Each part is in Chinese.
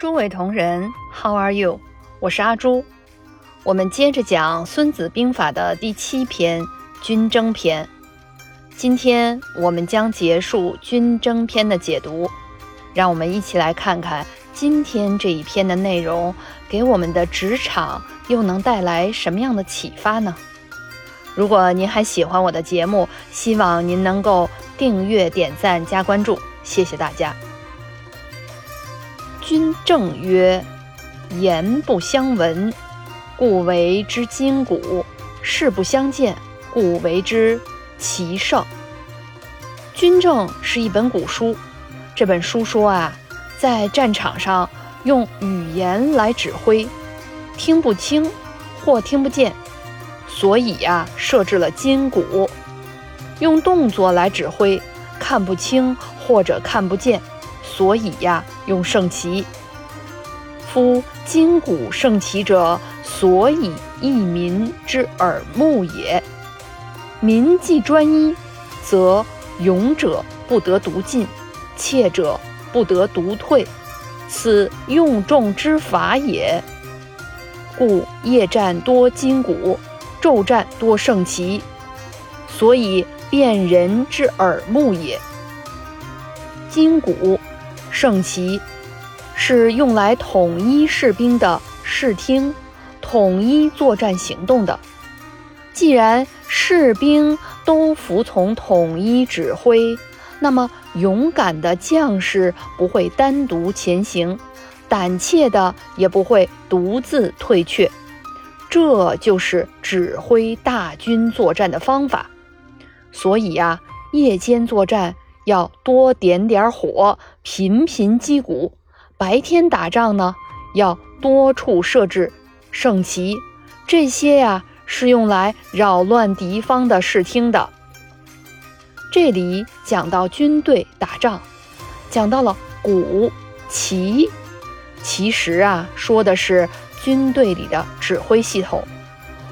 诸位同仁，How are you？我是阿朱。我们接着讲《孙子兵法》的第七篇《军争篇》。今天我们将结束军争篇的解读，让我们一起来看看今天这一篇的内容给我们的职场又能带来什么样的启发呢？如果您还喜欢我的节目，希望您能够订阅、点赞、加关注，谢谢大家。君正曰：“言不相闻，故为之筋骨；事不相见，故为之奇胜。”军政是一本古书，这本书说啊，在战场上用语言来指挥，听不清或听不见，所以呀，设置了筋骨；用动作来指挥，看不清或者看不见。所以呀，用圣骑。夫今古圣骑者，所以益民之耳目也。民既专一，则勇者不得独进，怯者不得独退，此用众之法也。故夜战多今古，昼战多圣骑，所以辨人之耳目也。今古。圣骑是用来统一士兵的视听，统一作战行动的。既然士兵都服从统一指挥，那么勇敢的将士不会单独前行，胆怯的也不会独自退却。这就是指挥大军作战的方法。所以呀，夜间作战。要多点点火，频频击鼓；白天打仗呢，要多处设置圣旗。这些呀，是用来扰乱敌方的视听的。这里讲到军队打仗，讲到了鼓、旗，其实啊，说的是军队里的指挥系统。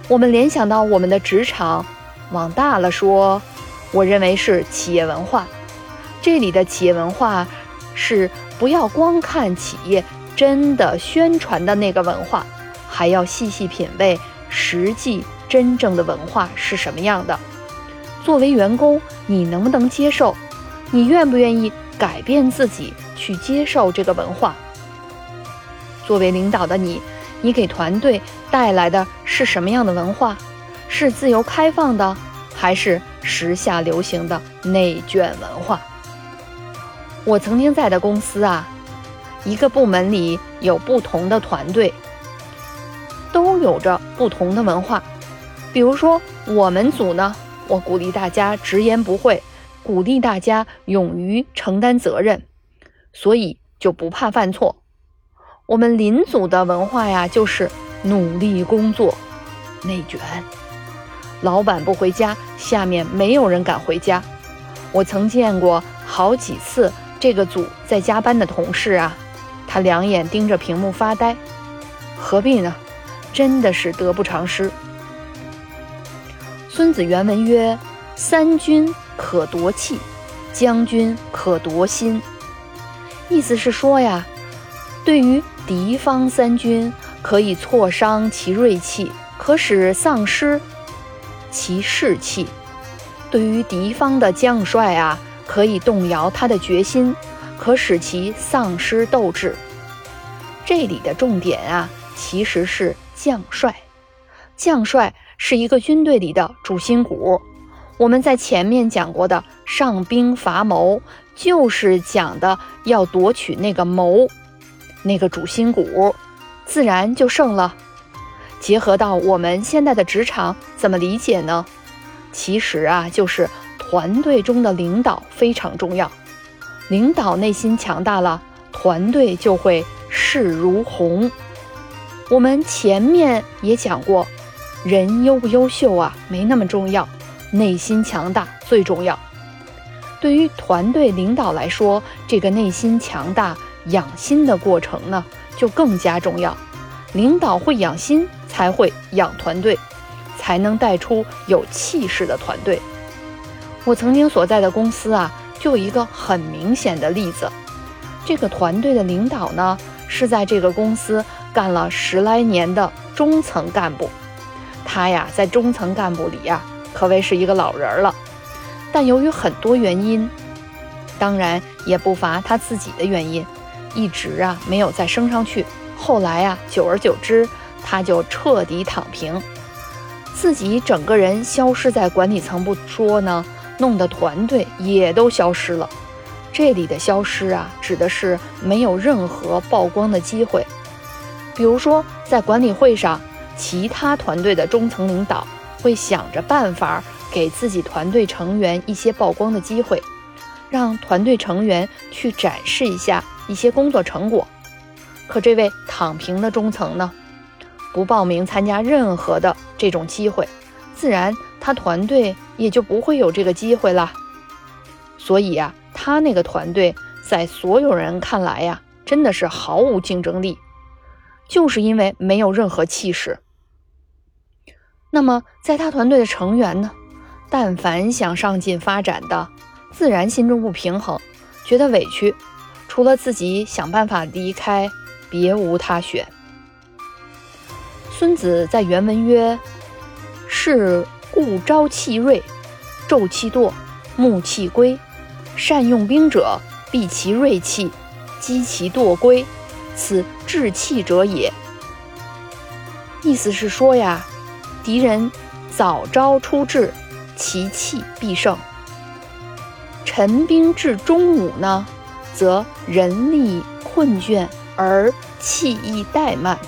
我们联想到我们的职场，往大了说，我认为是企业文化。这里的企业文化是不要光看企业真的宣传的那个文化，还要细细品味实际真正的文化是什么样的。作为员工，你能不能接受？你愿不愿意改变自己去接受这个文化？作为领导的你，你给团队带来的是什么样的文化？是自由开放的，还是时下流行的内卷文化？我曾经在的公司啊，一个部门里有不同的团队，都有着不同的文化。比如说，我们组呢，我鼓励大家直言不讳，鼓励大家勇于承担责任，所以就不怕犯错。我们邻组的文化呀，就是努力工作，内卷，老板不回家，下面没有人敢回家。我曾见过好几次。这个组在加班的同事啊，他两眼盯着屏幕发呆，何必呢？真的是得不偿失。孙子原文曰：“三军可夺气，将军可夺心。”意思是说呀，对于敌方三军，可以挫伤其锐气，可使丧失其士气；对于敌方的将帅啊。可以动摇他的决心，可使其丧失斗志。这里的重点啊，其实是将帅。将帅是一个军队里的主心骨。我们在前面讲过的上兵伐谋，就是讲的要夺取那个谋，那个主心骨，自然就胜了。结合到我们现在的职场，怎么理解呢？其实啊，就是。团队中的领导非常重要，领导内心强大了，团队就会势如虹。我们前面也讲过，人优不优秀啊，没那么重要，内心强大最重要。对于团队领导来说，这个内心强大、养心的过程呢，就更加重要。领导会养心，才会养团队，才能带出有气势的团队。我曾经所在的公司啊，就有一个很明显的例子。这个团队的领导呢，是在这个公司干了十来年的中层干部。他呀，在中层干部里呀，可谓是一个老人了。但由于很多原因，当然也不乏他自己的原因，一直啊没有再升上去。后来啊，久而久之，他就彻底躺平，自己整个人消失在管理层不说呢，弄得团队也都消失了。这里的消失啊，指的是没有任何曝光的机会。比如说，在管理会上。其他团队的中层领导会想着办法给自己团队成员一些曝光的机会，让团队成员去展示一下一些工作成果。可这位躺平的中层呢，不报名参加任何的这种机会，自然他团队也就不会有这个机会了。所以呀，他那个团队在所有人看来呀，真的是毫无竞争力，就是因为没有任何气势。那么，在他团队的成员呢？但凡想上进发展的，自然心中不平衡，觉得委屈，除了自己想办法离开，别无他选。孙子在原文曰：“是故朝气锐，昼气惰，暮气归。善用兵者，避其锐气，击其惰归，此治气者也。”意思是说呀。敌人早朝出至，其气必胜；陈兵至中午呢，则人力困倦而气亦怠慢。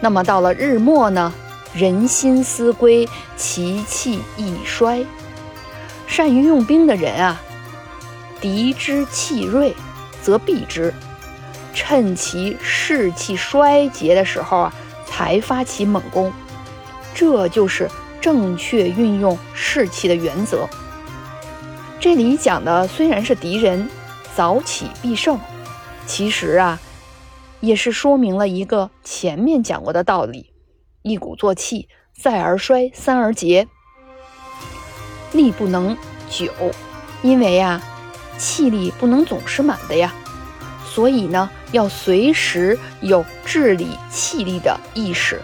那么到了日末呢，人心思归，其气亦衰。善于用兵的人啊，敌之气锐，则避之；趁其士气衰竭的时候啊，才发起猛攻。这就是正确运用士气的原则。这里讲的虽然是敌人早起必胜，其实啊，也是说明了一个前面讲过的道理：一鼓作气，再而衰，三而竭。力不能久，因为呀，气力不能总是满的呀，所以呢，要随时有治理气力的意识。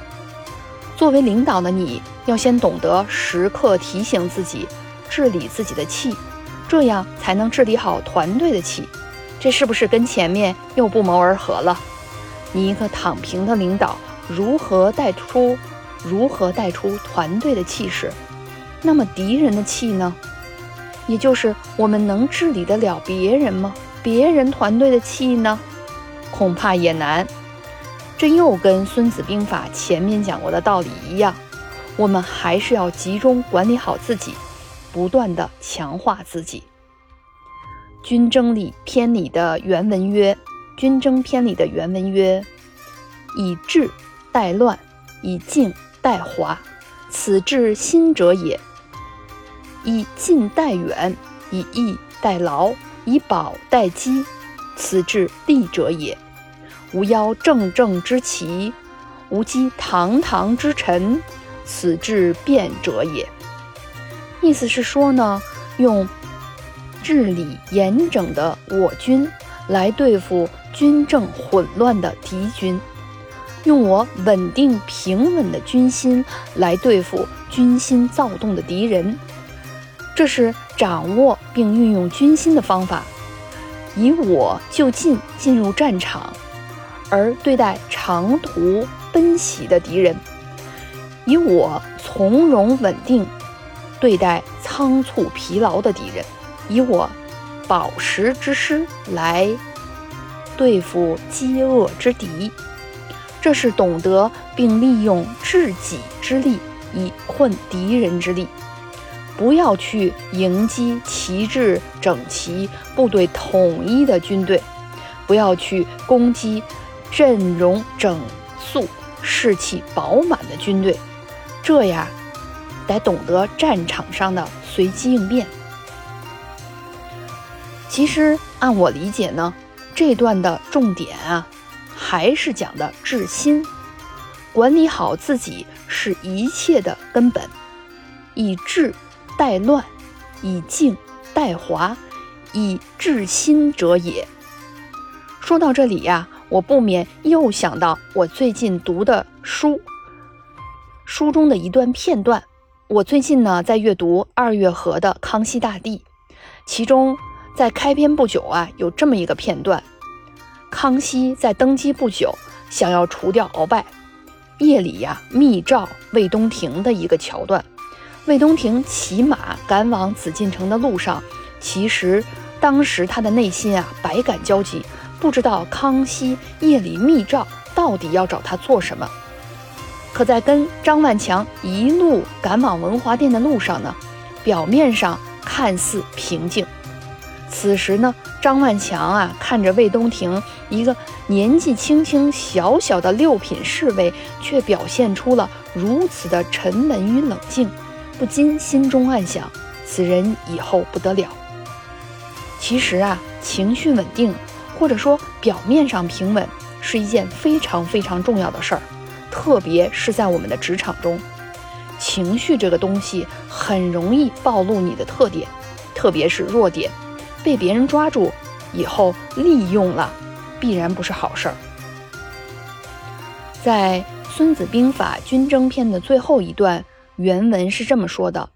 作为领导的你，要先懂得时刻提醒自己，治理自己的气，这样才能治理好团队的气。这是不是跟前面又不谋而合了？你一个躺平的领导，如何带出，如何带出团队的气势？那么敌人的气呢？也就是我们能治理得了别人吗？别人团队的气呢？恐怕也难。这又跟《孙子兵法》前面讲过的道理一样，我们还是要集中管理好自己，不断的强化自己。《军争里篇》里的原文曰：“《军争篇》里的原文曰：‘以治代乱，以静代华，此治心者也；以近代远，以逸待劳，以保待机，此治利者也。’”无邀正正之奇，无积堂堂之臣，此治变者也。意思是说呢，用治理严整的我军来对付军政混乱的敌军，用我稳定平稳的军心来对付军心躁动的敌人，这是掌握并运用军心的方法。以我就近进入战场。而对待长途奔袭的敌人，以我从容稳定对待仓促疲劳的敌人，以我饱食之师来对付饥饿之敌，这是懂得并利用自己之力以困敌人之力。不要去迎击旗帜整齐、部队统一的军队，不要去攻击。阵容整肃、士气饱满的军队，这样得懂得战场上的随机应变。其实按我理解呢，这段的重点啊，还是讲的治心，管理好自己是一切的根本。以治代乱，以静代华，以治心者也。说到这里呀。我不免又想到我最近读的书，书中的一段片段。我最近呢在阅读二月河的《康熙大帝》，其中在开篇不久啊有这么一个片段：康熙在登基不久，想要除掉鳌拜，夜里呀密诏魏东亭的一个桥段。魏东亭骑马赶往紫禁城的路上，其实当时他的内心啊百感交集，不知道康熙夜里密诏到底要找他做什么。可在跟张万强一路赶往文华殿的路上呢，表面上看似平静，此时呢，张万强啊看着魏东亭一个年纪轻轻小小的六品侍卫，却表现出了如此的沉稳与冷静。不禁心中暗想：此人以后不得了。其实啊，情绪稳定，或者说表面上平稳，是一件非常非常重要的事儿。特别是在我们的职场中，情绪这个东西很容易暴露你的特点，特别是弱点，被别人抓住以后利用了，必然不是好事儿。在《孙子兵法·军争篇》的最后一段。原文是这么说的：“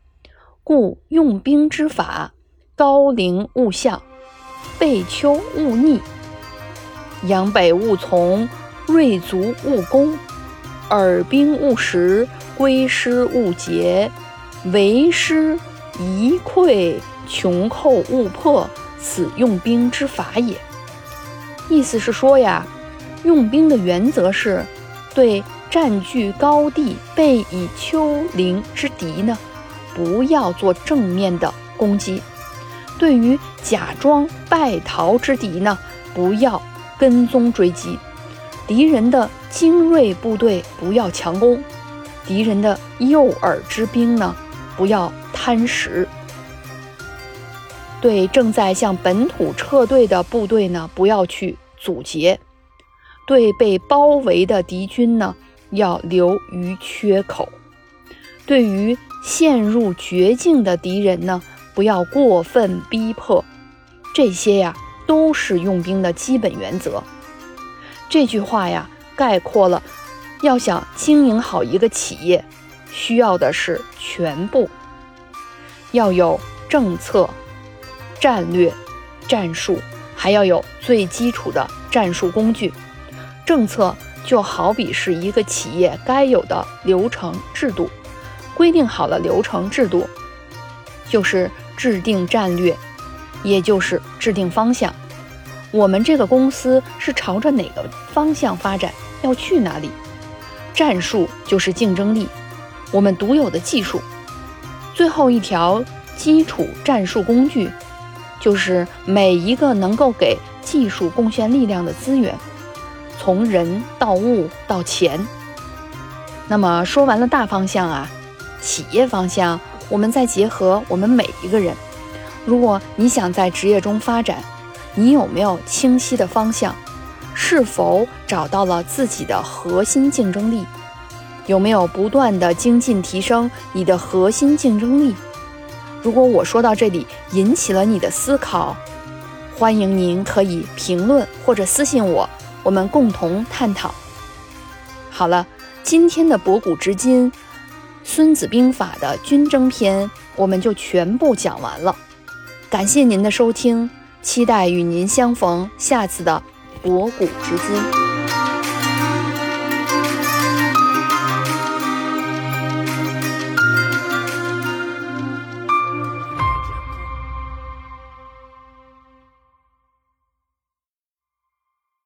故用兵之法，高陵勿向，背丘勿逆，阳北勿从，锐卒勿攻，耳兵勿食，归师勿竭，为师宜溃，穷寇勿破，此用兵之法也。”意思是说呀，用兵的原则是对。占据高地、背以丘陵之敌呢，不要做正面的攻击；对于假装败逃之敌呢，不要跟踪追击；敌人的精锐部队不要强攻；敌人的诱饵之兵呢，不要贪食；对正在向本土撤退的部队呢，不要去阻截；对被包围的敌军呢，要留于缺口，对于陷入绝境的敌人呢，不要过分逼迫。这些呀，都是用兵的基本原则。这句话呀，概括了要想经营好一个企业，需要的是全部，要有政策、战略、战术，还要有最基础的战术工具。政策。就好比是一个企业该有的流程制度，规定好了流程制度，就是制定战略，也就是制定方向。我们这个公司是朝着哪个方向发展，要去哪里？战术就是竞争力，我们独有的技术。最后一条基础战术工具，就是每一个能够给技术贡献力量的资源。从人到物到钱，那么说完了大方向啊，企业方向，我们再结合我们每一个人。如果你想在职业中发展，你有没有清晰的方向？是否找到了自己的核心竞争力？有没有不断的精进提升你的核心竞争力？如果我说到这里引起了你的思考，欢迎您可以评论或者私信我。我们共同探讨。好了，今天的博古知今《孙子兵法》的军争篇，我们就全部讲完了。感谢您的收听，期待与您相逢下次的博古知今。